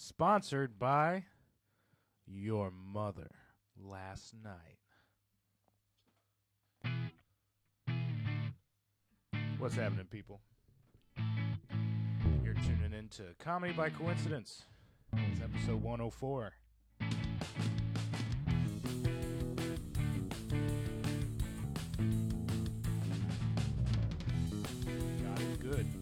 Sponsored by your mother last night. What's happening, people? You're tuning into Comedy by Coincidence. It's episode 104. God is good.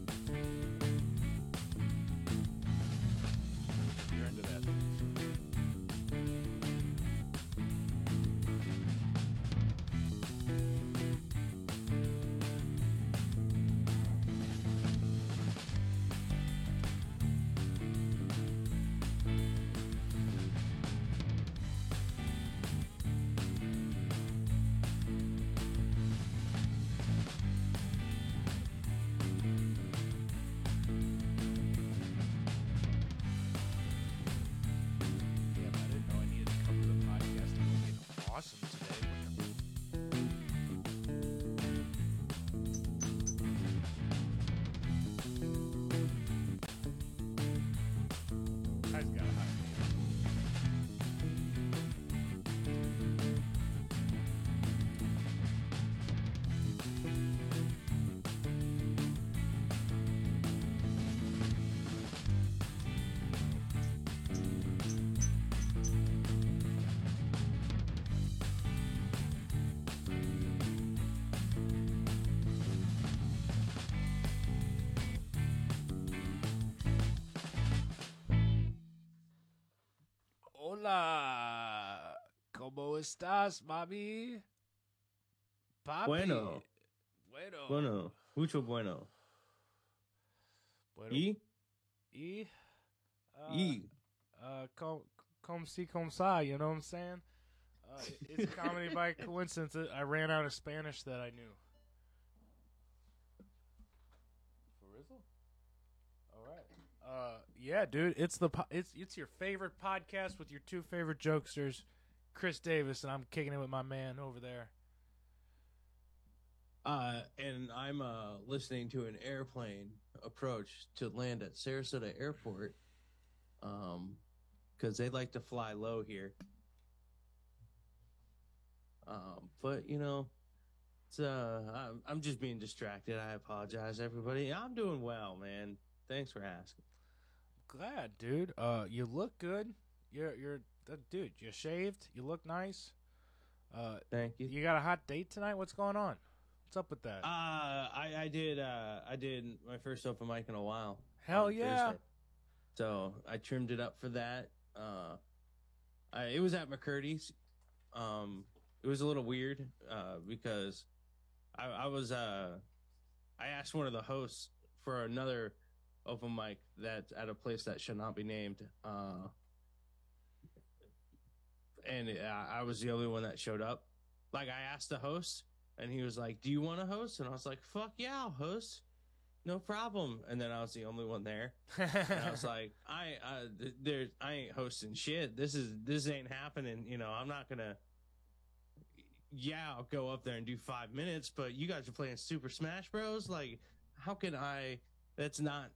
Hola, ¿cómo estás, mami? Papi. Bueno. Bueno. Bueno, mucho bueno. Bueno. Y, Y, uh, y, uh, com, com si, com sa, you know what I'm saying? Uh, it's a comedy by coincidence. I ran out of Spanish that I knew. For Rizzle? All right. Uh, yeah, dude, it's the po- it's it's your favorite podcast with your two favorite jokesters, Chris Davis, and I'm kicking it with my man over there. uh, and I'm uh, listening to an airplane approach to land at Sarasota Airport, um, because they like to fly low here. Um, but you know, it's uh, I'm, I'm just being distracted. I apologize, everybody. I'm doing well, man. Thanks for asking. Glad, dude. Uh, you look good. You're you're uh, dude. You shaved. You look nice. Uh, Thank you. you got a hot date tonight? What's going on? What's up with that? Uh, I, I did uh, I did my first open mic in a while. Hell yeah. Thursday. So I trimmed it up for that. Uh, I, it was at McCurdy's. Um, it was a little weird uh, because I, I was uh, I asked one of the hosts for another open mic that's at a place that should not be named. Uh, and I I was the only one that showed up. Like I asked the host, and he was like, "Do you want to host?" And I was like, "Fuck yeah, I'll host." No problem. And then I was the only one there. And I was like, I, uh, th- there, I ain't hosting shit. This is, this ain't happening. You know, I'm not gonna. Yeah, I'll go up there and do five minutes, but you guys are playing Super Smash Bros. Like, how can I? That's not.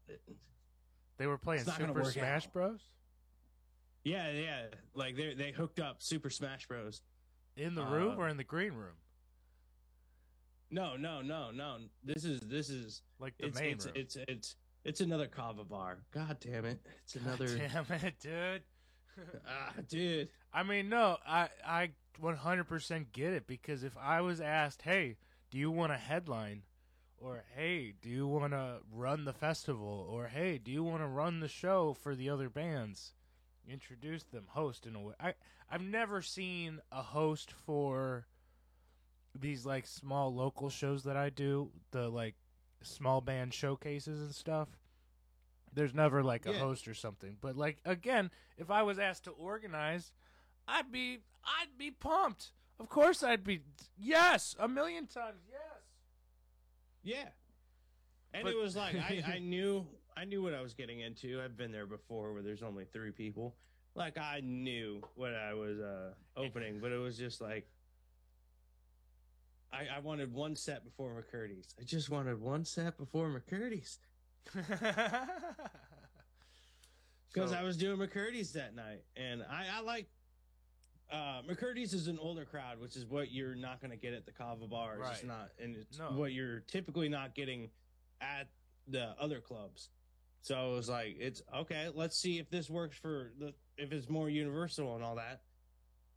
they were playing Super Smash out. Bros. Yeah, yeah. Like they they hooked up Super Smash Bros. In the Uh, room or in the green room? No, no, no, no. This is this is Like the it's main it's, room. it's it's it's another kava bar. God damn it! It's another. Damn it, dude. Ah, dude. I mean, no, I I 100% get it because if I was asked, "Hey, do you want a headline?" Or "Hey, do you want to run the festival?" or "Hey, do you want to run the show for the other bands?" Introduce them, host in a way. I I've never seen a host for these like small local shows that I do, the like small band showcases and stuff. There's never like a Yeah. host or something. But like again, if I was asked to organize, I'd be I'd be pumped. Of course I'd be yes, a million times. Yeah. And But- it was like I, I knew I knew what I was getting into. I've been there before where there's only three people. Like I knew what I was uh opening, but it was just like I, I wanted one set before McCurdy's. I just wanted one set before McCurdy's. because So- I was doing McCurdy's that night, and I, I like uh, McCurdy's is an older crowd, which is what you're not going to get at the Kava bar. It's Right. not, and it's No. what you're typically not getting at the other clubs. So it was like, it's okay. Let's see if this works for the if it's more universal and all that.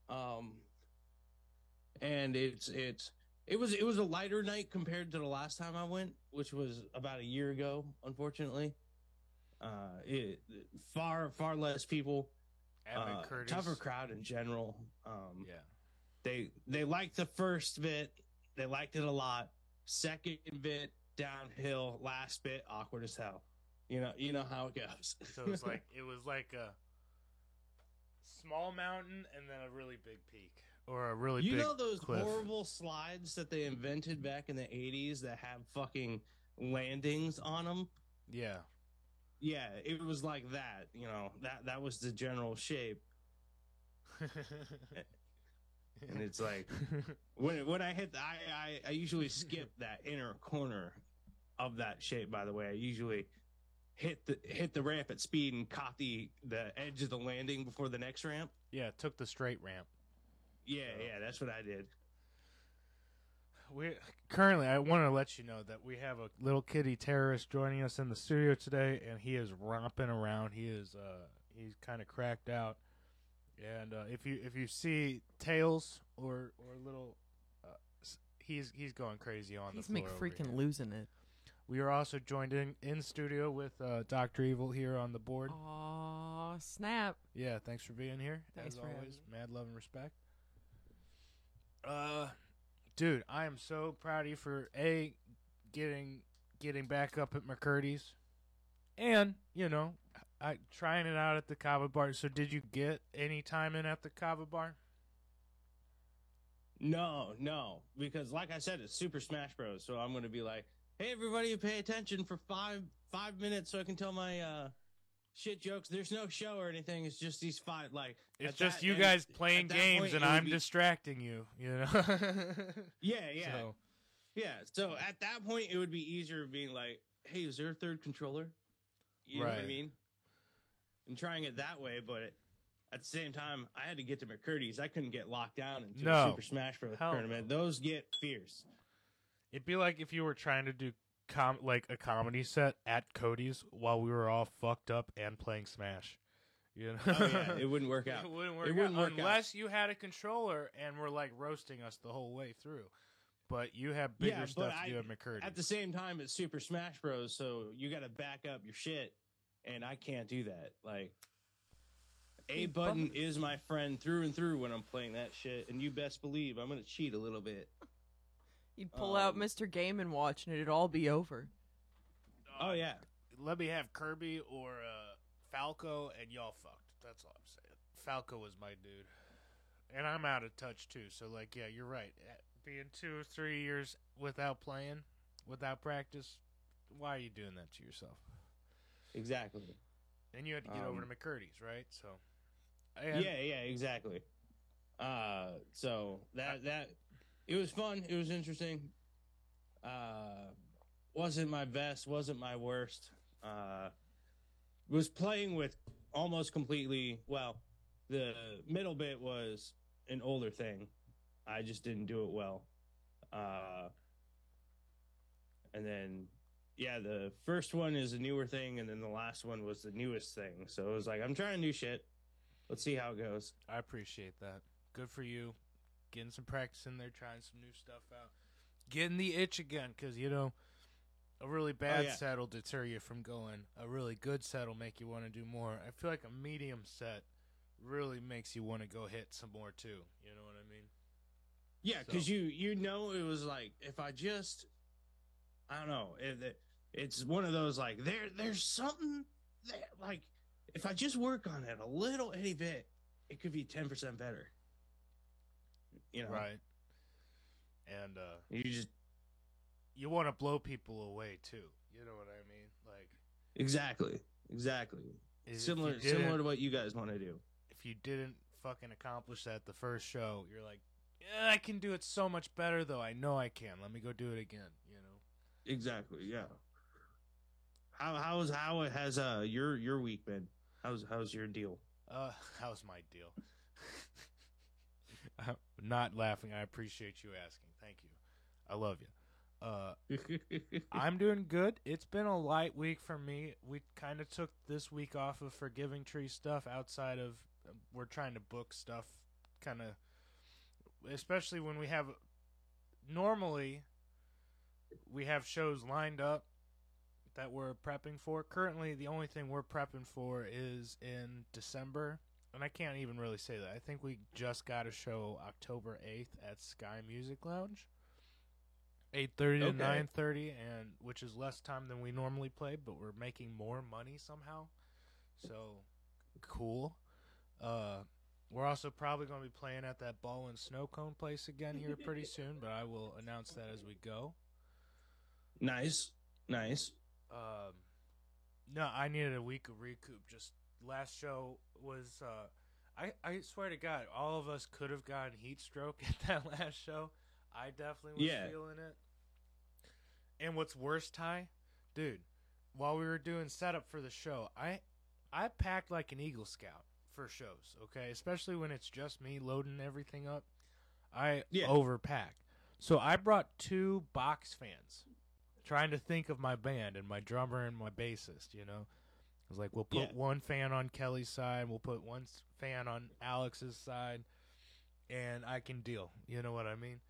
Um, and it's it's it was it was a lighter night compared to the last time I went, which was about a year ago. Unfortunately, uh, it far far less people, at uh, McCurdy's. tougher crowd in general. Um, Yeah. they they liked the first bit, they liked it a lot. Second bit downhill, last bit awkward as hell. You know you know how it goes. So it was like it was like a small mountain and then a really big peak, or a really big you know those cliff. horrible slides that they invented back in the 80s that have fucking landings on them Yeah. Yeah it was like that you know that that was the general shape. And it's like when when i hit the, I, I i usually skip that inner corner of that shape by the way. I usually hit the hit the ramp at speed and caught the the edge of the landing before the next ramp. Yeah, took the straight ramp. yeah yeah that's what i did We currently, I want to let you know that we have a little kitty terrorist joining us in the studio today, and he is romping around. He is, uh, he's kind of cracked out. And uh, if you if you see tails or or little, uh, he's he's going crazy on He's the floor. here. losing it. We are also joined in in studio with uh, Doctor Evil here on the board. Aw, snap. Yeah, thanks for being here. Thanks as for having always, me. mad love and respect. Uh, dude, I am so proud of you for a getting getting back up at McCurdy's, and you know, I trying it out at the Kava Bar. So, did you get any time in at the Kava Bar? No, no, because like I said, it's Super Smash Bros. So I'm to be like, "Hey, everybody, pay attention for five five minutes so I can tell my uh shit jokes." There's no show or anything. It's just these five like. It's just you guys playing games, point, and I'm be- distracting you. You know. Yeah, yeah, So, yeah. So at that point, it would be easier being like, "Hey, is there a third controller?" You know what I Right. mean? And trying it that way, but. At the same time, I had to get to McCurdy's. I couldn't get locked down into No. Super Smash Bros. Tournament. Those get fierce. It'd be like if you were trying to do com- like a comedy set at Cody's while we were all fucked up and playing Smash. You know, Oh, yeah, it wouldn't work out. It wouldn't work, It wouldn't out work out. unless you had a controller and were like roasting us the whole way through. But you have bigger Yeah, stuff I- to do at McCurdy. At the same time, it's Super Smash Bros. So you got to back up your shit, and I can't do that. Like, A button is my friend through and through when I'm playing that shit, and you best believe I'm gonna cheat a little bit. You'd pull out Um, Mr. Game and Watch, and it'd all be over. Oh yeah, Let me have Kirby or uh, Falco, and y'all fucked. That's all I'm saying. Falco was my dude, and I'm out of touch too. So like, yeah, you're right. Being two or three years without playing, without practice, why are you doing that to yourself? exactly. And you had to get over to Um, McCurdy's, right? So, and- yeah, yeah, exactly. Uh, so that that it was fun. It was interesting. Uh, wasn't my best. Wasn't my worst. Uh, was playing with almost completely. Well, the middle bit was an older thing. I just didn't do it well. Uh, and then yeah, the first one is a newer thing, and then the last one was the newest thing. So it was like I'm trying new shit. Let's see how it goes. I appreciate that. Good for you. Getting some practice in there, trying some new stuff out. Getting the itch again, because, you know, a really oh, bad yeah. set will deter you from going. A really good set will make you want to do more. I feel like a medium set really makes you want to go hit some more, too. You know what I mean? Yeah, because So- you you know it was like if I just I don't know it, it- it's one of those like there there's something that like if I just work on it a little any bit it could be ten percent better. You know, Right. And uh, You just you want to blow people away, too. You know what I mean? Like, exactly exactly similar similar to what you guys want to do. if you didn't fucking accomplish that the first show, you're like, yeah, I can do it so much better, though. I know I can. Let me go do it again. You know. Exactly. Yeah. How how's how it has uh your your week been? How's how's your deal? Uh, how's my deal? Not laughing. I appreciate you asking. Thank you. I love you. Uh, I'm doing good. It's been a light week for me. We kind of took this week off of Forgiving Tree stuff outside of we're trying to book stuff kind of especially when we have normally we have shows lined up that we're prepping for. Currently, the only thing we're prepping for is in December, and I can't even really say that. I think we just got a show October 8th at Sky Music Lounge. 8:30 to Okay. 9:30 and which is less time than we normally play, but we're making more money somehow. So cool. Uh we're also probably going to be playing at that ball and snow cone place again here pretty soon, but I will announce that as we go. nice, nice. Um, no, I needed a week of recoup. Just last show was. Uh, I I swear to God, all of us could have gotten heat stroke at that last show. I definitely was Yeah. feeling it. And what's worse, Ty, dude, while we were doing setup for the show, I I packed like an Eagle Scout for shows. Okay, especially when it's just me loading everything up. I Yeah. overpack. So I brought two box fans trying to think of my band and my drummer and my bassist, you know. Was like, we'll put Yeah. one fan on Kelly's side, we'll put one fan on Alex's side, and I can deal. You know what I mean?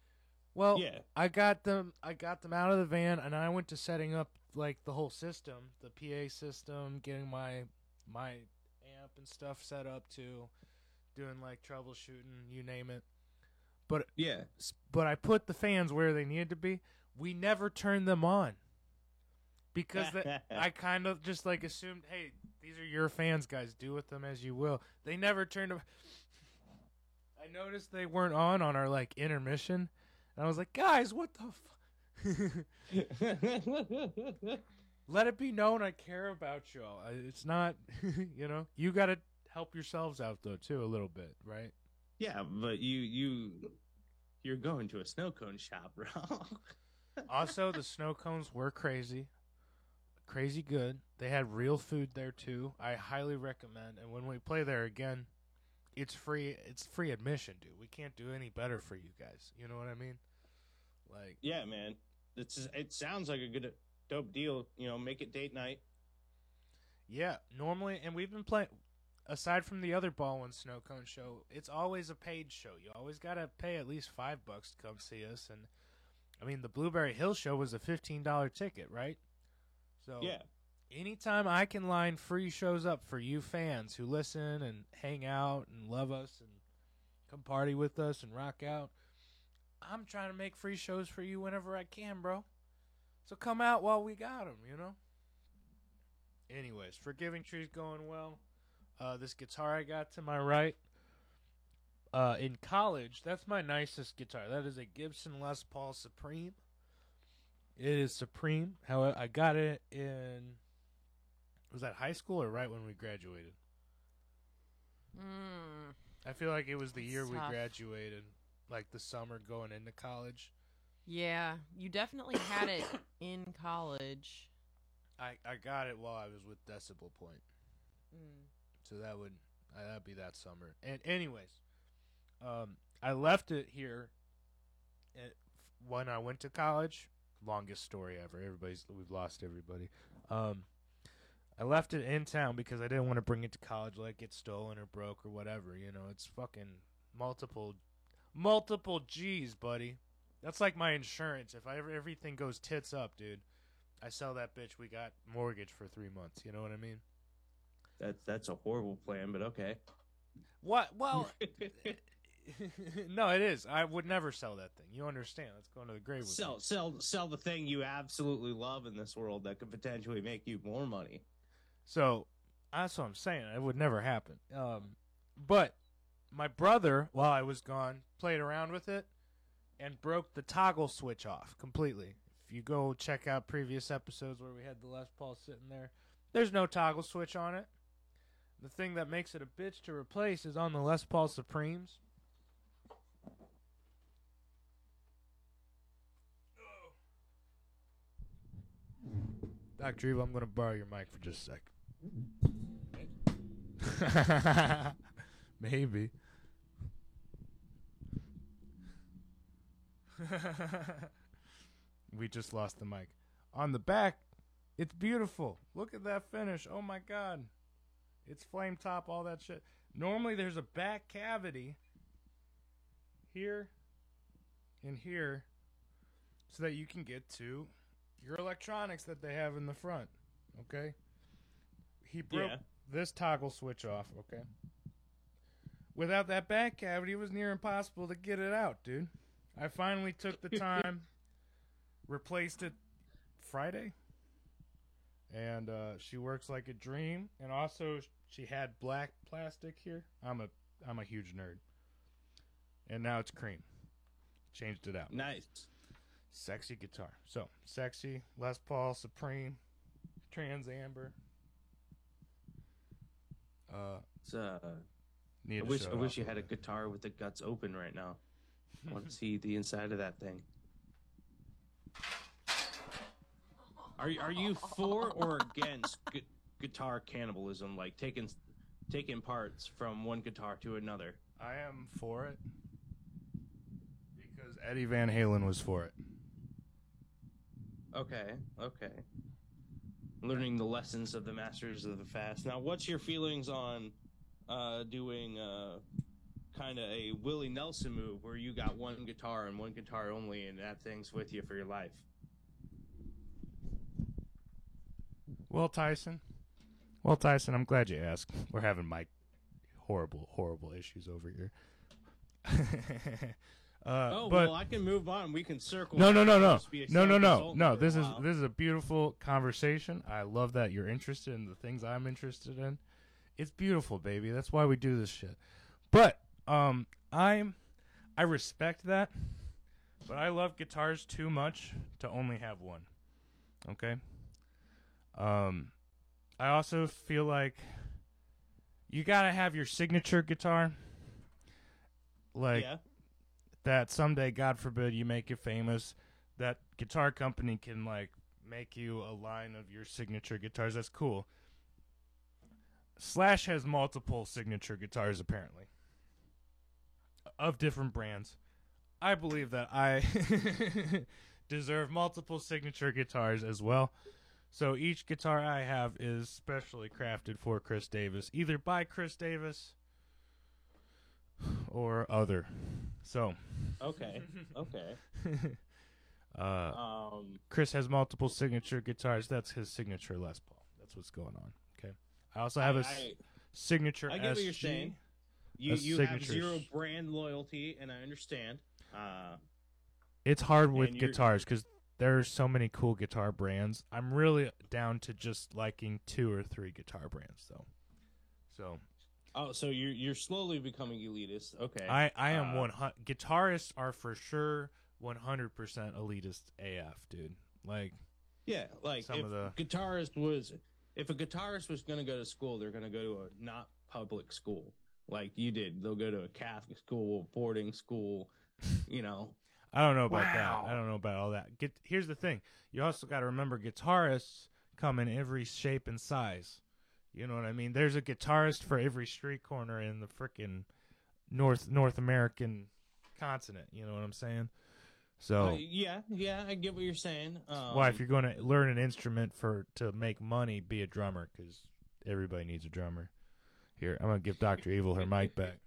Well, Yeah, I got them I got them out of the van and I went to setting up like the whole system, the PA system, getting my my amp and stuff set up too, doing like troubleshooting, you name it. But yeah. But I put the fans where they needed to be. We never turned them on because the, I kind of just like assumed, hey, these are your fans, guys. Do with them as you will. They never turned them. I noticed they weren't on on our like intermission, and I was like, guys, what the? F-? Let it be known I care about y'all. It's not, you know, you got to help yourselves out though too a little bit, right? yeah, but you you you're going to a snow cone shop, bro. also, the snow cones were crazy, crazy good. They had real food there too. I highly recommend. And when we play there again, it's free. It's free admission, dude. We can't do any better for you guys. You know what I mean? Like, yeah, man. It's it sounds like a good dope deal. You know, make it date night. yeah. Normally, and we've been playing. Aside from the other ball and snow cone show, it's always a paid show. You always gotta pay at least five bucks to come see us. And I mean, the Blueberry Hill show was a fifteen dollar ticket, right? So Yeah, anytime I can line free shows up for you fans who listen and hang out and love us and come party with us and rock out, I'm trying to make free shows for you whenever I can, bro. So come out while we got them, you know? Anyways, Forgiving Tree's going well. Uh, this guitar I got to my right. Uh, in college, that's my nicest guitar. That is a Gibson Les Paul Supreme. It is Supreme. How I got it in was that high school or right when we graduated? Mm. I feel like it was the year we graduated, like the summer going into college. Yeah, you definitely had it in college. I I got it while I was with Decibel Point, Mm. so that would uh, that'd be that summer. And anyways, um, I left it here. At, when I went to college, longest story ever. Everybody's we've lost everybody. Um, I left it in town because I didn't want to bring it to college, let it get stolen or broke or whatever. You know, it's fucking multiple, multiple G's, buddy. That's like my insurance. If I ever everything goes tits up, dude, I sell that bitch. We got mortgage for three months. You know what I mean? that's that's a horrible plan, but okay. What? Well, no, it is. I would never sell that thing. You understand? Let's go into the grave with sell me. sell sell the thing you absolutely love in this world that could potentially make you more money. So that's what I'm saying. It would never happen. Um, but my brother, while I was gone, played around with it and broke the toggle switch off completely. If you go check out previous episodes where we had the Les Paul sitting there, there's no toggle switch on it. The thing that makes it a bitch to replace is on the Les Paul Supremes. Dr. Evil, I'm going to borrow your mic for just a sec. Maybe. we just lost the mic. On the back, it's beautiful. Look at that finish. Oh my god. It's flame top, all that shit. Normally there's a back cavity here and here so that you can get to your electronics that they have in the front. Okay? He broke Yeah. this toggle switch off, okay? Without that back cavity, it was near impossible to get it out, dude. I finally took the time, replaced it Friday, and uh, she works like a dream. And also, she had black plastic here. I'm a I'm a huge nerd, and now it's cream. Changed it out. Nice. Sexy guitar. So sexy Les Paul Supreme, Trans Amber. Uh, It's, uh, I wish I wish you had a guitar with the guts open right now. I want to see the inside of that thing. Are you- are you for or against gu- guitar cannibalism? Like taking taking parts from one guitar to another. I am for it because Eddie Van Halen was for it. Okay, okay. Learning the lessons of the masters of the fast. Now, what's your feelings on uh, doing uh, kind of a Willie Nelson move where you got one guitar and one guitar only, and that thing's with you for your life? Well, Tyson. Well, Tyson, I'm glad you asked. We're having my horrible, horrible issues over here. uh, Oh but well, I can move on. We can circle. no, no, no, no, just be a no, no, no, no. This is this is a beautiful conversation. I love that you're interested in the things I'm interested in. It's beautiful, baby. That's why we do this shit. But um, I'm I respect that, but I love guitars too much to only have one. Okay. Um, I also feel like you gotta have your signature guitar. Like yeah. That someday, God forbid, you make it famous, that guitar company can like make you a line of your signature guitars. That's cool. Slash has multiple signature guitars apparently of different brands. I believe that I deserve multiple signature guitars as well. So each guitar I have is specially crafted for Chris Davis, either by Chris Davis or other. So, Okay. Okay. uh, Um. Chris has multiple signature guitars. That's his signature Les Paul. That's what's going on. Okay. I also have a s- I, signature I get what you're saying. you you have zero brand loyalty, and I understand. Uh, It's hard with guitars because there's so many cool guitar brands. I'm really down to just liking two or three guitar brands though. So oh, so you're you're slowly becoming elitist. Okay. I I am Uh, one guitarists are for sure 100% elitist AF, dude. Like Yeah, like Some if of the- guitarist was if a guitarist was going to go to school, they're going to go to a not public school like you did. They'll go to a Catholic school, boarding school, you know. I don't know about Wow. that. I don't know about all that. Get here's the thing. You also got to remember guitarists come in every shape and size. You know what I mean? There's a guitarist for every street corner in the frickin' North North American continent. You know what I'm saying? So, Uh, yeah, yeah, I get what you're saying. Um, why if you're going to learn an instrument for to make money, be a drummer because everybody needs a drummer. Here, I'm gonna give Doctor Evil her mic back.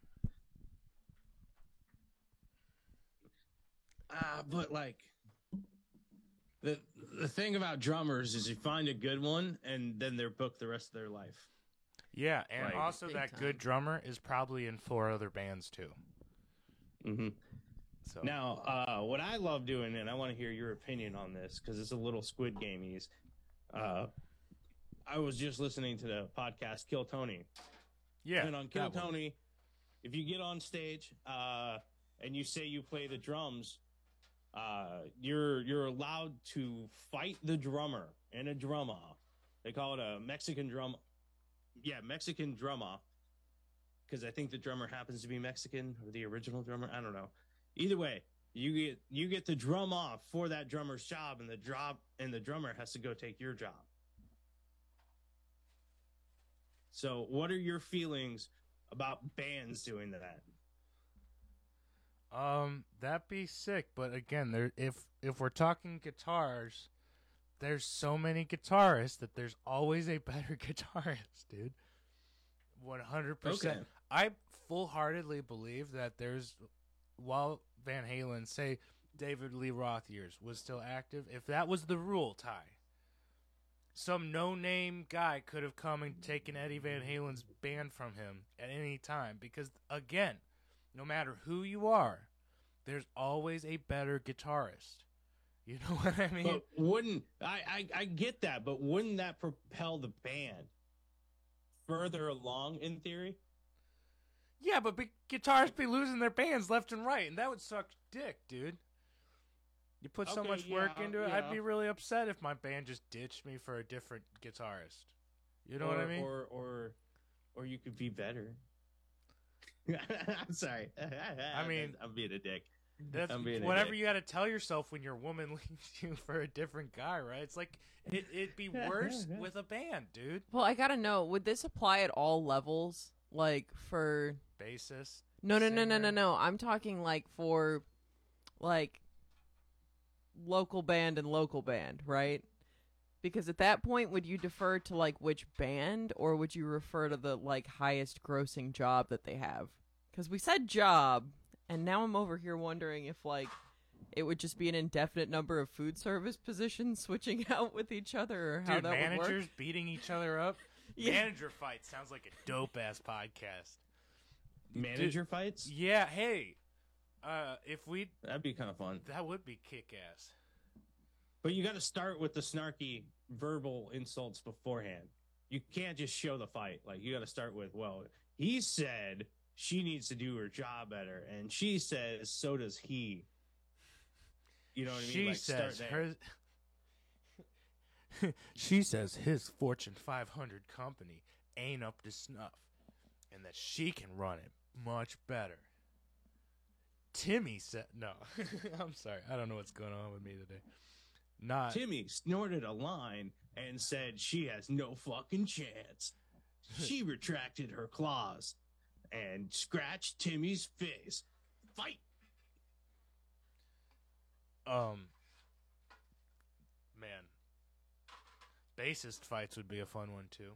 Ah, but like the the thing about drummers is you find a good one and then they're booked the rest of their life. Yeah, and Like- also Big that time. good drummer is probably in four other bands too. Mm-hmm. So Now, uh, what I love doing, and I want to hear your opinion on this because it's a little Squid Gameies. Uh, I was just listening to the podcast Kill Tony, yeah, and on Kill that one. Tony, if you get on stage uh, and you say you play the drums, uh, you're you're allowed to fight the drummer in a drum off. They call it a Mexican drum. Yeah, Mexican drum off. Because I think the drummer happens to be Mexican or the original drummer. I don't know. Either way, you get you get the drum off for that drummer's job, and the drop and the drummer has to go take your job. So, what are your feelings about bands doing that? Um, that'd be sick. But again, there if if we're talking guitars, there's so many guitarists that there's always a better guitarist, dude. One hundred percent. I full heartedly believe that there's while Van Halen, say David Lee Roth years was still active, if that was the rule, Ty, some no name guy could have come and taken Eddie Van Halen's band from him at any time. Because again, no matter who you are, there's always a better guitarist. You know what I mean? But wouldn't I, I? I get that, but wouldn't that propel the band further along in theory? yeah, but be- guitarists be losing their bands left and right, and that would suck dick, dude. You put so Okay, much work into it, I'd be really upset if my band just ditched me for a different guitarist. You know what I mean? Or or or you could be better. I'm sorry. I mean- I'm being a dick. That's I'm being a whatever dick. you got to tell yourself when your woman leaves you for a different guy, right? It's like it, it'd be worse with a band, dude. Well, I gotta know, would this apply at all levels? Like for Bassist. no, no, no, no, no, no. I'm talking like for like local band and local band, right? Because at that point, would you defer to like which band, or would you refer to the like highest grossing job that they have? Because we said job, and now I'm over here wondering if like it would just be an indefinite number of food service positions switching out with each other, or how Dude, that would work. managers beating each other up. Yeah. Manager fight sounds like a dope ass podcast. Manager fights? Yeah, hey. Uh if we That'd be kind of fun. that would be kick ass. But you got to start with the snarky verbal insults beforehand. You can't just show the fight. Like you got to start with, well, he said she needs to do her job better, and she says so does he. You know what I mean? She Like, says her She says his Fortune 500 company ain't up to snuff and that she can run it much better. Timmy said no. I'm sorry. I don't know what's going on with me today. Not Timmy snorted a line and said she has no fucking chance. She retracted her claws and scratched Timmy's face. Fight! um man. Bassist fights would be a fun one too.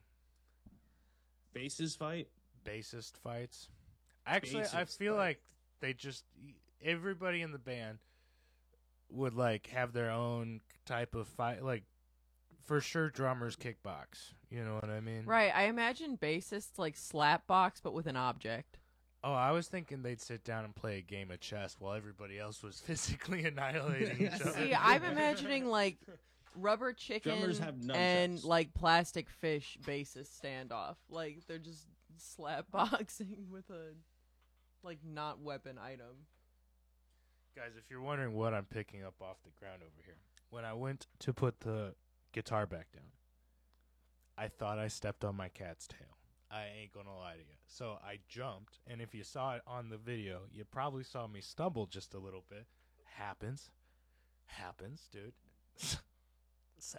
Bassist fight? bassist fights. Actually, I feel fight. like they just everybody in the band would like have their own type of fight. Like for sure, drummers kickbox. You know what I mean? Right. I imagine bassists like slap box, but with an object. Oh, I was thinking they'd sit down and play a game of chess while everybody else was physically annihilating each other. See, I'm imagining like rubber chicken Drummers have and like plastic fish bassist standoff. Like they're just slap boxing with a like not weapon item. Guys, if you're wondering what I'm picking up off the ground over here, when I went to put the guitar back down, I thought I stepped on my cat's tail. I ain't gonna lie to you. So I jumped, and if you saw it on the video, you probably saw me stumble just a little bit. Happens. Happens, dude.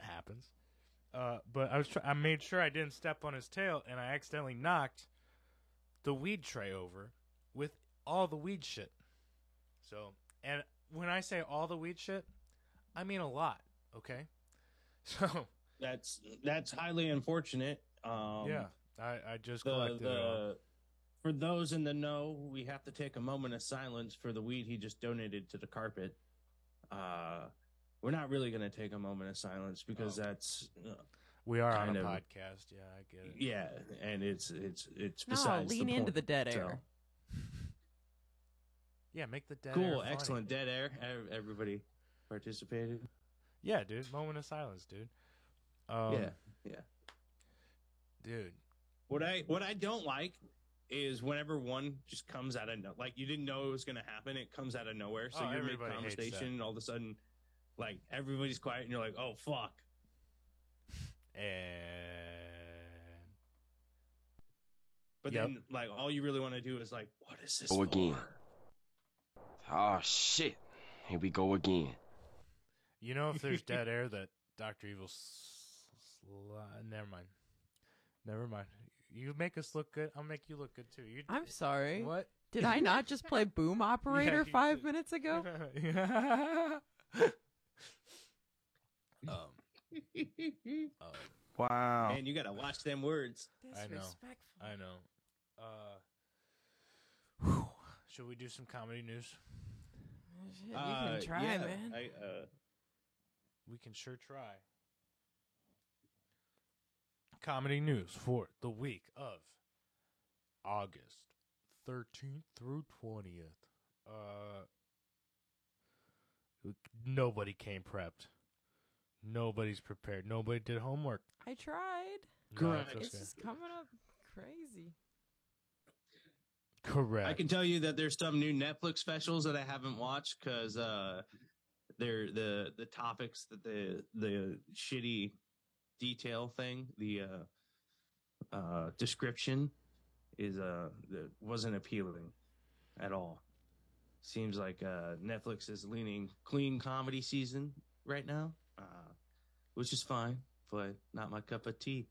happens. Uh, but I was try- I made sure I didn't step on his tail, and I accidentally knocked the weed tray over with all the weed shit. So, and when I say all the weed shit, I mean a lot. Okay. So That's that's highly unfortunate. Um, yeah, I I just the, collected it all. the for those in the know, we have to take a moment of silence for the weed he just donated to the carpet. Uh, we're not really going to take a moment of silence because Oh. that's uh, We are on a of- podcast. Yeah, I get it. yeah, and it's it's it's No, besides lean the into point. the dead So, air. Yeah, make the dead air cool, excellent, dead air. Everybody participated. Yeah, dude. Moment of silence, dude. Um, yeah, yeah. dude. What I what I don't like is whenever one just comes out of no, like you didn't know it was going to happen. It comes out of nowhere. So Oh, you're mid everybody hates that. conversation, and all of a sudden, like everybody's quiet, and you're like, "Oh fuck!" And But Yep. then, like, all you really want to do is like, "What is this?" Go for?" Again. Oh shit. Here we go again. you know if there's dead air that Doctor Evil. S- sli- never mind. Never mind. You make us look good. I'll make you look good too. You I'm sorry. what? Did I not just play boom operator you five did. minutes ago? um, uh, Wow. Man, you gotta watch them words. I know. Disrespectful. I know. Uh, whew. Should we do some comedy news? Shit, you Uh, can try, yeah, man. I, uh, We can sure try. Comedy news for the week of August 13th through 20th. Uh, nobody came prepped. Nobody's prepared. Nobody did homework. I tried. No, it's It's okay. just coming up crazy. Correct. I can tell you that there's some new Netflix specials that I haven't watched because uh, they're the the topics that the the shitty detail thing, the uh, uh, description is uh that wasn't appealing at all. Seems like uh, Netflix is leaning clean comedy season right now, uh, which is fine, but not my cup of tea.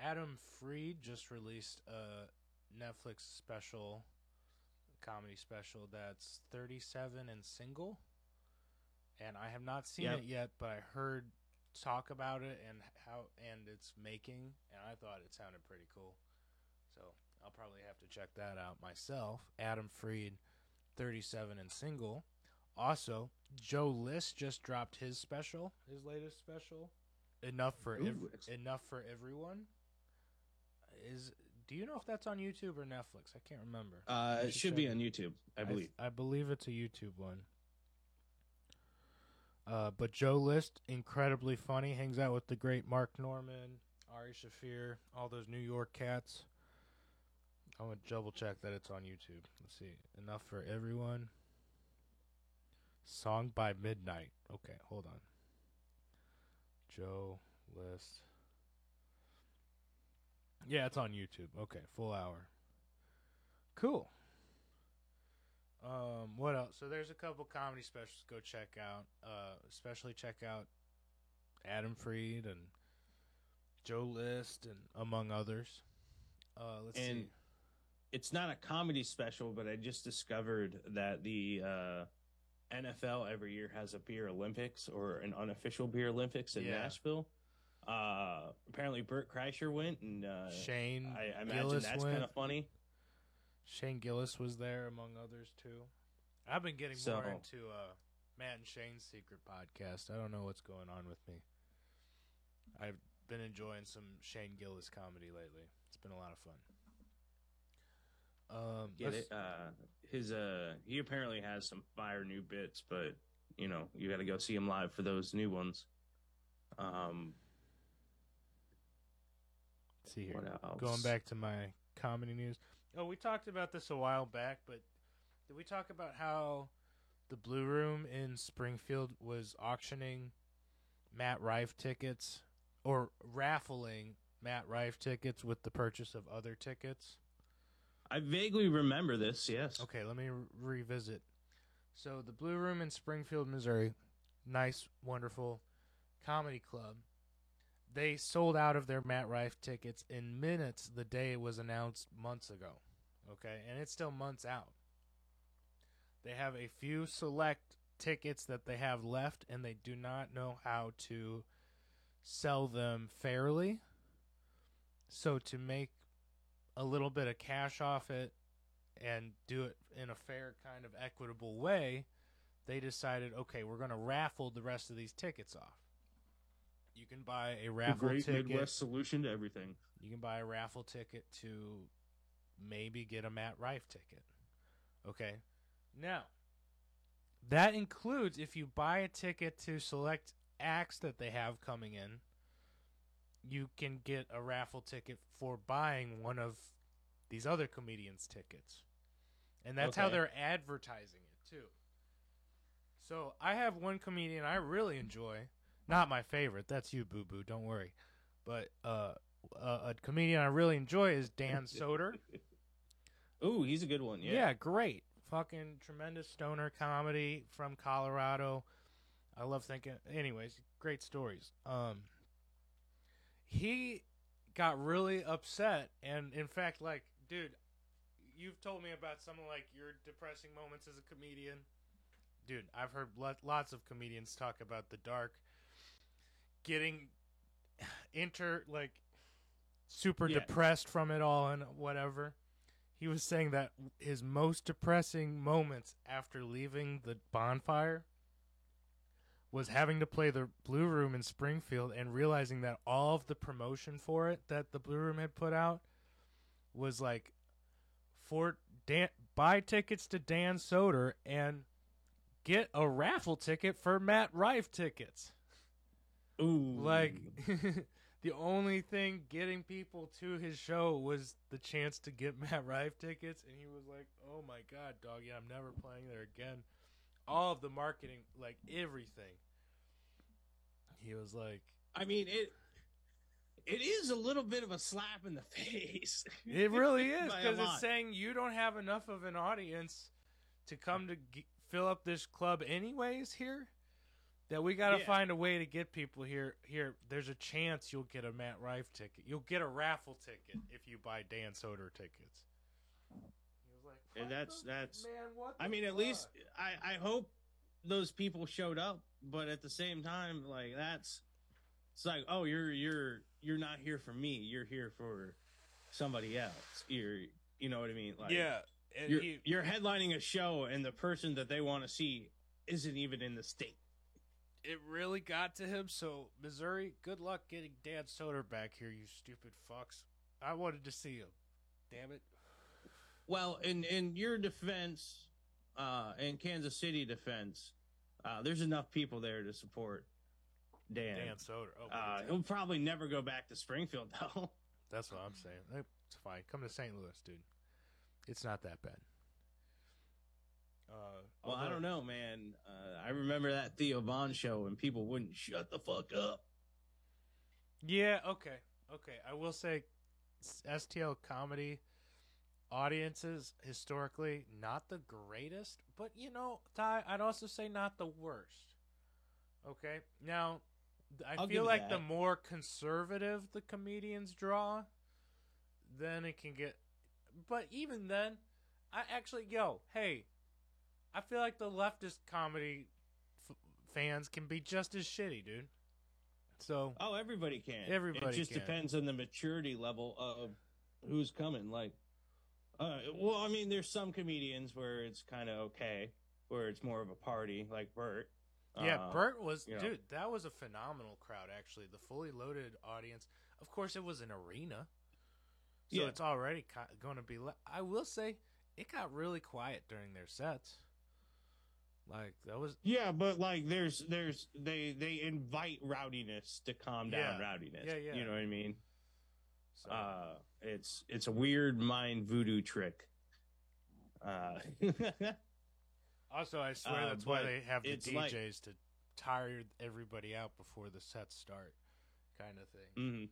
Adam Freed just released a Netflix special, comedy special that's 37 and single. And I have not seen Yep. it yet, but I heard talk about it and how and its making, and I thought it sounded pretty cool. So I'll probably have to check that out myself. Adam Freed, 37 and single. Also, Joe List just dropped his special, his latest special. Enough for Ooh, ev- enough for everyone. Is do you know if that's on YouTube or Netflix? I can't remember. Uh, it should be on YouTube, I believe. I, believe it's a YouTube one. Uh, but Joe List, incredibly funny, hangs out with the great Mark Normand, Ari Shaffir, all those New York cats. I'm gonna double check that it's on YouTube. Let's see. Enough for everyone. Song by Midnight. Okay, hold on. Joe List. Yeah, it's on YouTube. Okay, full hour. Cool. Um, what else? So there's a couple comedy specials to go check out. Uh, especially check out Adam Freed and Joe List and among others. Uh, let's And- see. it's not a comedy special, but I just discovered that the uh, NFL every year has a beer Olympics or an unofficial beer Olympics in Yeah. Nashville. Apparently, Bert Kreischer went, and uh, Shane I, I imagine Gillis that's kind of funny. Shane Gillis was there among others too. I've been getting more So- into uh, Matt and Shane's secret podcast. I don't know what's going on with me. I've been enjoying some Shane Gillis comedy lately. It's been a lot of fun. Um, it? Uh, his uh, he apparently has some fire new bits, but you know you got to go see him live for those new ones. Um, see here. what else? Going back to my comedy news. Oh, we talked about this a while back, but did we talk about how the Blue Room in Springfield was auctioning Matt Rife tickets or raffling Matt Rife tickets with the purchase of other tickets? I vaguely remember this. Yes. Okay, let me re- revisit. So the Blue Room in Springfield, Missouri, nice, wonderful comedy club. They sold out of their Matt Rife tickets in minutes the day it was announced months ago. Okay, and it's still months out. They have a few select tickets that they have left, and they do not know how to sell them fairly. So to make a little bit of cash off it and do it in a fair kind of equitable way, they decided, okay, we're going to raffle the rest of these tickets off. You can buy a The raffle great ticket. Midwest solution to everything. You can buy a raffle ticket to maybe get a Matt Rife ticket. Okay. Now, that includes if you buy a ticket to select acts that they have coming in, you can get a raffle ticket for buying one of these other comedians' tickets. And that's how they're advertising it, too. So I have one comedian I really enjoy. Not my favorite. That's you, Boo Boo. Don't worry. But uh, a, a comedian I really enjoy is Dan Soder. Ooh, he's a good one. yeah. Yeah. great. Fucking tremendous stoner comedy from Colorado. I love thinking. Anyways, great stories. Um, he got really upset, and in fact, like, dude, you've told me about some of like your depressing moments as a comedian. Dude, I've heard lots of comedians talk about the dark, getting inter like super Yeah. depressed from it all and whatever. He was saying that his most depressing moments after leaving the bonfire was having to play the Blue Room in Springfield and realizing that all of the promotion for it that the Blue Room had put out was like for Dan buy tickets to Dan Soder and get a raffle ticket for Matt Rife tickets. Ooh, Like the only thing getting people to his show was the chance to get Matt Rife tickets and he was like, "Oh my god, dog, yeah, I'm never playing there again." All of the marketing, like everything. He was like, I mean it. It is a little bit of a slap in the face. It really is because it's saying you don't have enough of an audience to come to g- fill up this club anyways here. That we got to Yeah. find a way to get people here. Here, there's a chance you'll get a Matt Rife ticket. You'll get a raffle ticket if you buy Dan Soder tickets. He was like, And that's- the- that's- man. What? I the mean, at least I, I hope those people showed up, but at the same time, like that's it's like, oh, you're you're you're not here for me. You're here for somebody else. You're you know what I mean? Like yeah. And you're he, you're headlining a show, and the person that they want to see isn't even in the state. It really got to him. So Missouri, good luck getting Dan Soder back here, you stupid fucks. I wanted to see him. Damn it. Well, in in your defense, uh, in Kansas City defense, uh, there's enough people there to support Dan. Dan Soder. Oh, uh, he'll probably never go back to Springfield though. that's what I'm saying. It's fine. Come to St. Louis, dude. It's not that bad. Don't know, man. Uh, I remember that Theo Von show, and people wouldn't shut the fuck up. Yeah. Okay. Okay. I will say, STL comedy audiences historically not the greatest, but you know, Ty, I'd also say not the worst. Okay. Now, I I'll feel like the more conservative the comedians draw, then it can get. But even then, I actually yo hey, I feel like the leftist comedy f- fans can be just as shitty, dude. So Oh, everybody can. Everybody It just can. depends on the maturity level of who's coming. Like, uh, well, I mean, there's some comedians where it's kind of okay, where it's more of a party, like Bert. Yeah, Uh, Bert was you know. dude. That was a phenomenal crowd. Actually, the fully loaded audience. Of course, it was an arena, so Yeah. it's already ki- going to be. Le- I will say, it got really quiet during their sets. Like that was Yeah, but like, there's, there's, they, they invite rowdiness to calm down Yeah. rowdiness. Yeah, yeah. You know what I mean? so, Uh, it's, it's a weird mind voodoo trick. Uh, also. I swear uh, that's why they have the it's like- DJs to tire everybody out before the sets start, kind of thing. hmm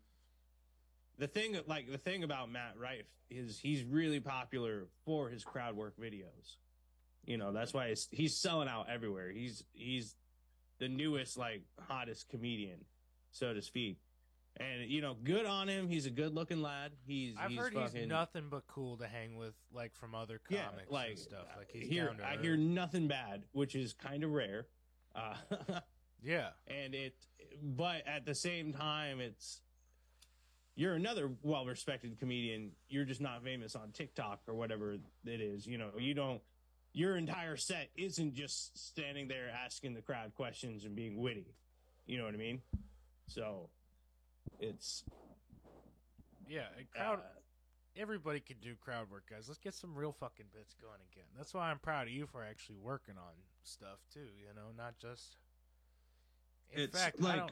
The thing, like the thing about Matt Rife is he's really popular for his crowd work videos. You know, that's why it's, he's selling out everywhere. He's he's the newest, like hottest comedian, so to speak. And you know, good on him. He's a good looking lad. He's I've he's heard fucking, he's nothing but cool to hang with, like from other comics yeah, like and stuff. Like he's here, I earth. hear nothing bad, which is kind of rare. Uh, Yeah, and it but at the same time it's you're another well-respected comedian you're just not famous on tiktok or whatever it is you know you don't your entire set isn't just standing there asking the crowd questions and being witty you know what i mean so it's yeah. Crowd. uh, everybody can do crowd work, guys. Let's get some real fucking bits going again. That's why I'm proud of you for actually working on stuff too. You know, not just. In it's fact, like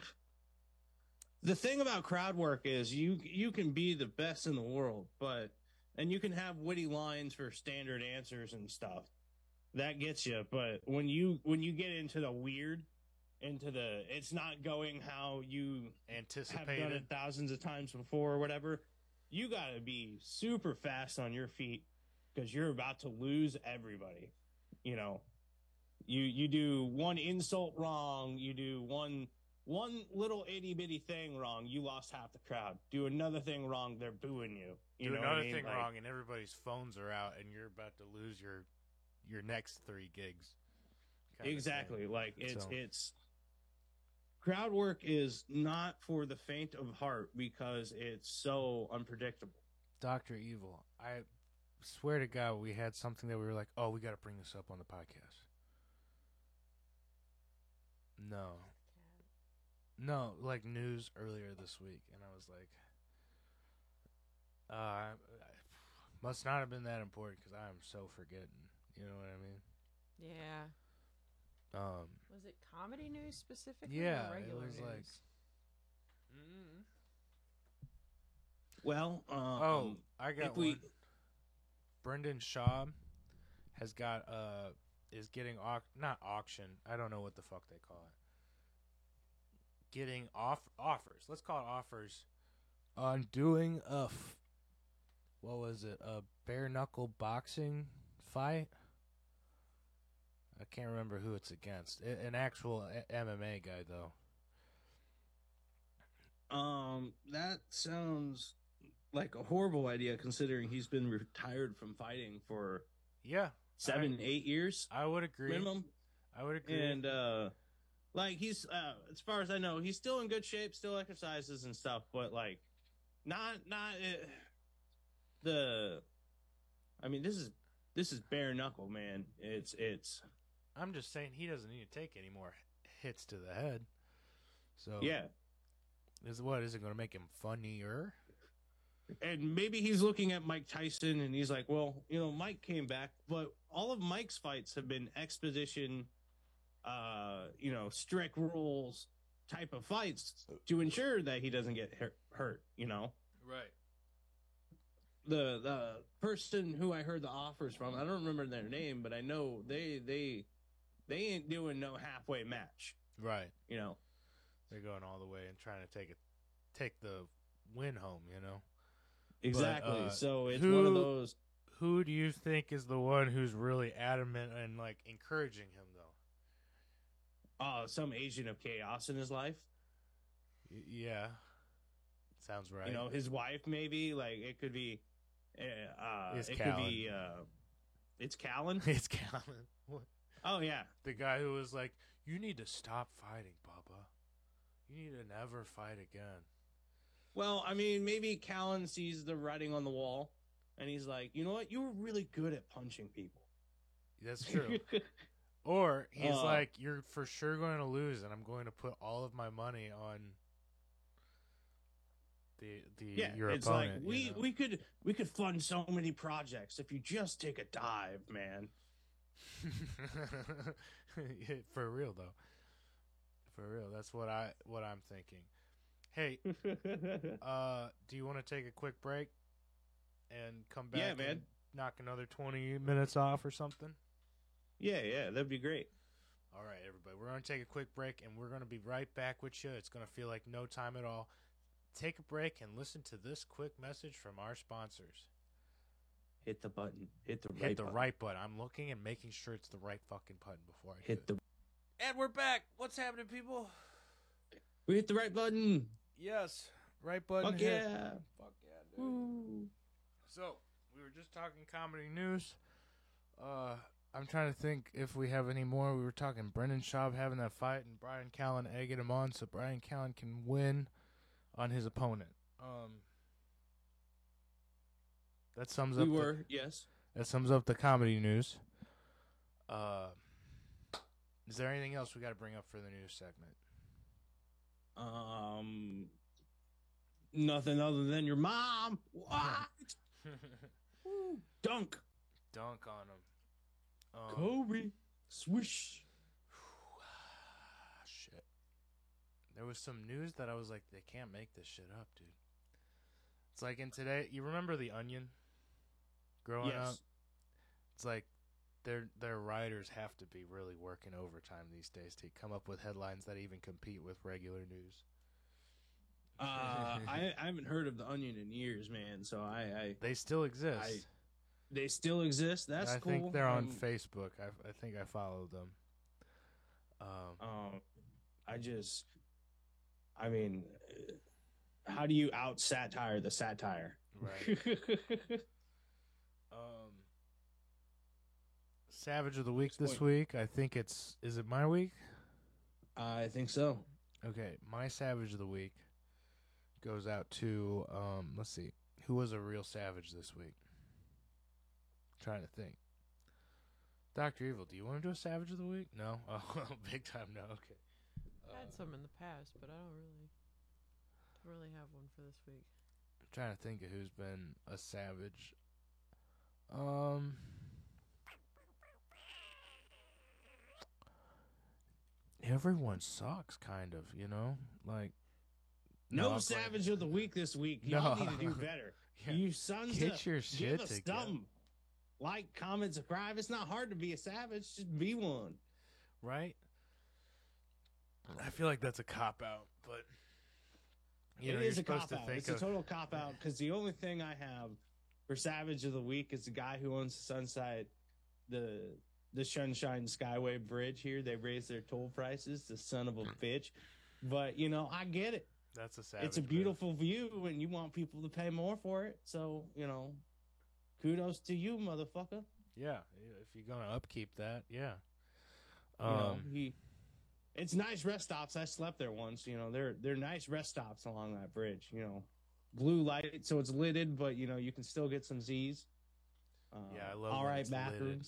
the thing about crowd work is you you can be the best in the world but and you can have witty lines for standard answers and stuff that gets you but when you when you get into the weird into the it's not going how you have done anticipated. it thousands of times before or whatever you got to be super fast on your feet because you're about to lose everybody you know you you do one insult wrong you do one one little itty bitty thing wrong, you lost half the crowd. Do another thing wrong, they're booing you. You Do know what I another mean? thing Like, wrong, and everybody's phones are out, and you're about to lose your your next three gigs. Exactly. Like it's So- it's crowd work is not for the faint of heart because it's so unpredictable. Doctor Evil. I swear to God, we had something that we were like, oh, we got to bring this up on the podcast. No, no, like news earlier this week, and I was like, uh, I, I must not have been that important because I am so forgetting. You know what I mean? Yeah. Um, Was it comedy news specifically? Yeah, or it was news? like- Well, um, oh, I got if we one. Brendan Schaub has got uh is getting au- not auction. I don't know what the fuck they call it. Getting off offers. Let's call it offers on doing a f- what was it? A bare knuckle boxing fight. I can't remember who it's against. An actual MMA guy though. um, that sounds like a horrible idea considering he's been retired from fighting for Yeah, seven, eight years I would agree. minimum. I would agree. And uh like he's uh as far as I know, he's still in good shape, still exercises and stuff, but like not not uh, the I mean this is this is bare knuckle, man. It's it's I'm just saying he doesn't need to take any more hits to the head. So yeah. is what is it going to make him funnier? And maybe he's looking at Mike Tyson and he's like, well, you know, Mike came back, but all of Mike's fights have been expedition, uh, you know, strict rules type of fights to ensure that he doesn't get hurt, hurt you know? Right. the the person who I heard the offers from, I don't remember their name, but I know they they they ain't doing no halfway match. Right. You know, They're going all the way and trying to take it, take the win home. You know. exactly. uh, so it's who- one of those. Who do you think is the one who's really adamant and like encouraging him though? Uh, some agent of chaos in his life. Y- yeah. Sounds right. You know, his wife maybe. Like it could be. Uh, uh It's it Callen. could be. uh It's Callen. it's Callen. What? Oh yeah. The guy who was like, "You need to stop fighting, Bubba. You need to never fight again." Well, I mean, maybe Callen sees the writing on the wall, and he's like, you know what? You were really good at punching people. That's true. Or he's Uh, like, "You're for sure going to lose, and I'm going to put all of my money on the the yeah, your it's opponent." like you we know? we could we could fund so many projects if you just take a dive, man. For real though. For real, that's what I what I'm thinking. Hey, uh, do you want to take a quick break and come back? Yeah, man. and knock another twenty minutes off or something. yeah, yeah, that'd be great. All right, everybody, we're going to take a quick break and we're going to be right back with you. It's going to feel like no time at all. Take a break and listen to this quick message from our sponsors. Hit the button. Hit the Hit right. the button. right button. I'm looking and making sure it's the right fucking button before I Hit do the. it. And we're back. What's happening, people? We hit the right button. Yes, right button. Fuck hit. yeah. Fuck yeah, dude. Woo. So we were just talking comedy news. Uh, I'm trying to think if we have any more. We were talking Brendan Schaub having that fight and Brian Callen egging him on so Brian Callen can win on his opponent. Um, that sums We up. were yes. The, that sums up the comedy news. Uh, is there anything else we got to bring up for the news segment? Um. Nothing other than your mom. What? Dunk. Dunk on him. Um, Kobe. Swish. shit. There was some news that I was like, they can't make this shit up, dude. It's like in today, you remember the Onion? Growing up, it's like their their writers have to be really working overtime these days to come up with headlines that even compete with regular news. Uh, I, I haven't heard of the Onion in years, man. So I, I They still exist. I- they still exist. That's I cool. think they're on Um, Facebook. I, I think I followed them. Um, Um, I just I mean, how do you out satire the satire? Right. um, Savage of the week this week. I think it's. Is it my week? I think so. Okay, my Savage of the week goes out to. Um, let's see, who was a real savage this week? trying to think. Doctor Evil, do you want to do a Savage of the week? No. Oh, big time. No. Okay. I had some in the past, but I don't really, really have one for this week. I'm trying to think of who's been a savage. Um, everyone sucks, kind of. You know, like No, playing. savage of the week this week. Y'all No. need to do better. Yeah. You sons Get of- your give shit us together. something. Like, comment, subscribe. It's not hard to be a savage. Just be one. right? I feel like that's a cop out, but you It know, is a cop out. It's of a total cop out because the only thing I have for Savage of the Week is the guy who owns the Sunset, the the Sunshine Skyway Bridge here. They raised their toll prices. The son of a bitch. But you know, I get it. that's a savage. it's a move. beautiful view, and you want people to pay more for it. So you know, kudos to you, motherfucker. Yeah, if you're gonna upkeep that, yeah. You know, Um, he. It's nice rest stops. I slept there once. You know, they're they're nice rest stops along that bridge. You know, blue light, so it's lidded, but you know you can still get some Z's. Uh, Yeah, I love All when right it's lidded.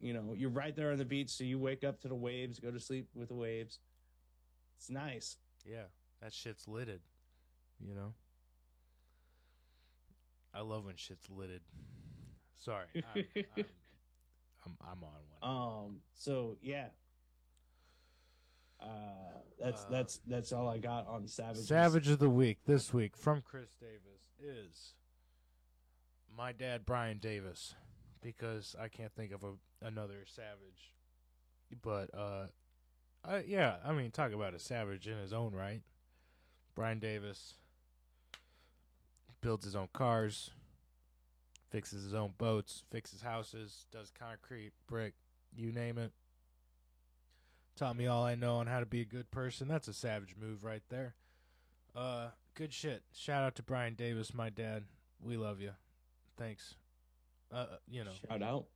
You know, you're right there on the beach, so you wake up to the waves, go to sleep with the waves. It's nice. yeah, that shit's lidded. You know, I love when shit's lidded. Sorry, I'm, I'm, I'm, I'm on one. Um. So yeah. Uh, that's Uh, that's that's all I got on Savage. Savage of the week this week from Chris Davis is my dad Brian Davis because I can't think of a, another savage. But uh I, yeah, I mean talk about a savage in his own right. Brian Davis builds his own cars, fixes his own boats, fixes houses, does concrete, brick, you name it. Taught me all I know on how to be a good person. That's a savage move right there. Uh, good shit. Shout out to Brian Davis, my dad. We love you. Thanks. Uh, you know, Shout out.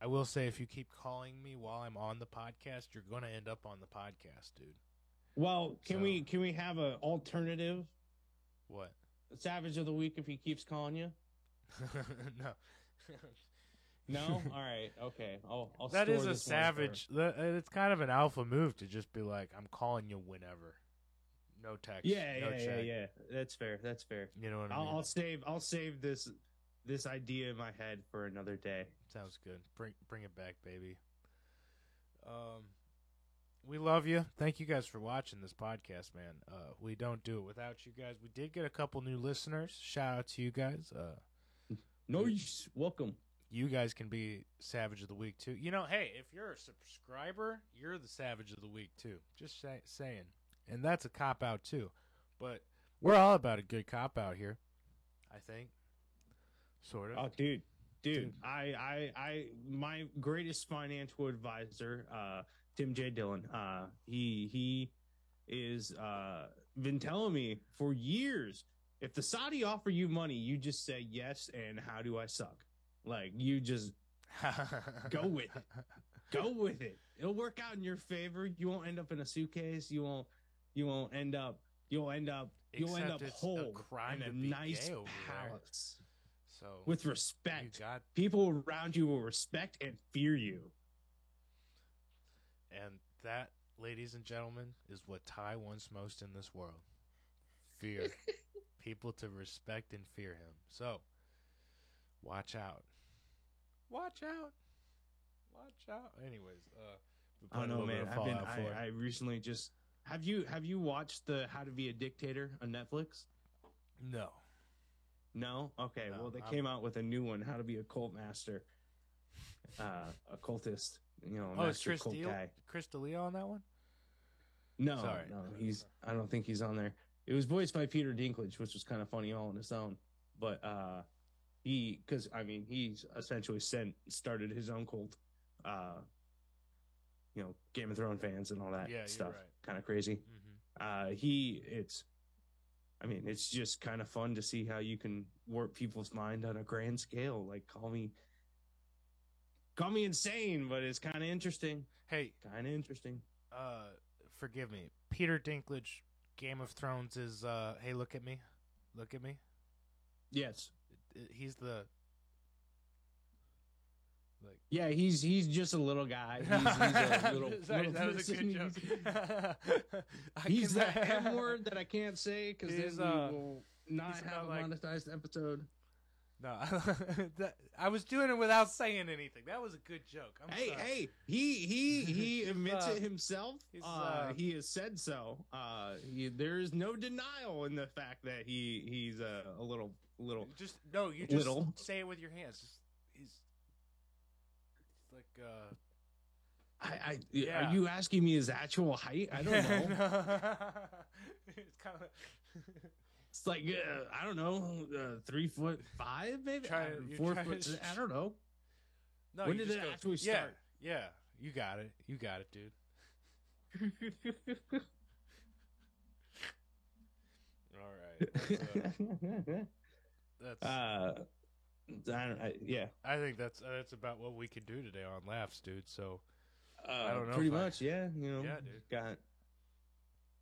I will say if you keep calling me while I'm on the podcast, you're gonna end up on the podcast, dude. Well, can So- we can we have an alternative What? Savage of the week if he keeps calling you? no. No. All right. Okay. I'll. I'll that is a savage. That, it's kind of an alpha move to just be like, I'm calling you whenever. No text. Yeah. no Yeah. Yeah. Yeah. That's fair. That's fair. You know what I I'll, mean? I'll save. I'll save this this idea in my head for another day. Sounds good. Bring bring it back, baby. Um, we love you. Thank you guys for watching this podcast, man. Uh, we don't do it without you guys. We did get a couple new listeners. Shout out to you guys. Uh, Nice. Welcome. you guys can be Savage of the Week too. You know, hey, if you're a subscriber, you're the Savage of the Week too. Just say, saying, and that's a cop out too. But we're all about a good cop out here. I think, sort of. Oh, dude, dude, Dude. I, I, I, my greatest financial advisor, uh, Tim J. Dillon, uh, he, he is, uh, been telling me for years, if the Saudi offer you money, you just say yes. And how do I suck? Like you just Go with it. go with it. It'll work out in your favor. You won't end up in a suitcase. You won't, you won't end up, you'll end up, you'll end up it's a whole crime in a nice over there. Palace so with you respect. got people around you will respect and fear you. And that, ladies and gentlemen, is what Ty wants most in this world. Fear. People to respect and fear him. So, watch out. Watch out. Watch out. Anyways, uh, I don't know, man. I've been. I, I recently just have you have you watched the How to Be a Dictator on Netflix? no. No. Okay. No, well, they I'm- came out with a new one, How to Be a Cult Master, uh, a cultist. You know, Oh, master Chris cult guy. Chris D'Elia on that one? No, Sorry. no, he's. I don't think he's on there. It was voiced by Peter Dinklage, which was kind of funny all on its own. But uh, he, because I mean, he's essentially sent started his own cult. Uh, you know, Game of Thrones fans and all that Yeah, stuff. right. Kind of crazy. Mm-hmm. uh, he it's. I mean, it's just kind of fun to see how you can warp people's mind on a grand scale. Like, call me, call me insane, but it's kind of interesting. Hey, Kind of interesting. uh, forgive me. Peter Dinklage, Game of Thrones is. Uh, hey, look at me, look at me. Yes. He's the. Like Yeah, he's he's just a little guy. He's, he's a little, Sorry, little that was a good joke. He's that M word that I can't say because then He's, we uh, will not have a like- monetized episode. No, that, I was doing it without saying anything. That was a good joke. I'm hey, sorry. hey, he he he admits uh, it himself. Uh, uh, he has said so. Uh, he, there is no denial in the fact that he he's a, a little little. Just no, you just Little. say it with your hands. Just, he's, he's like uh I, I Yeah. are you asking me his actual height? I don't know. it's kind of it's like uh, I don't know, uh, three foot five, maybe Try- Uh, four foot. to- I don't know. no. When did it go, actually yeah, start? Yeah, you got it. You got it, dude. All right. That's, uh, that's uh, I don't. I, yeah. I think that's uh, that's about what we could do today on laughs, dude. So Uh, don't know Pretty if I- much, yeah. You know, Yeah, dude. got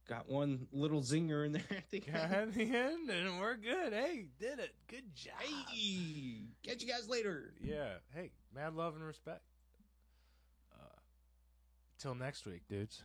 got one little zinger in there at the got end. the end, and we're good. Hey, did it. Good job. Hey, catch you guys later. Yeah. Hey, mad love and respect. Uh, till next week, dudes.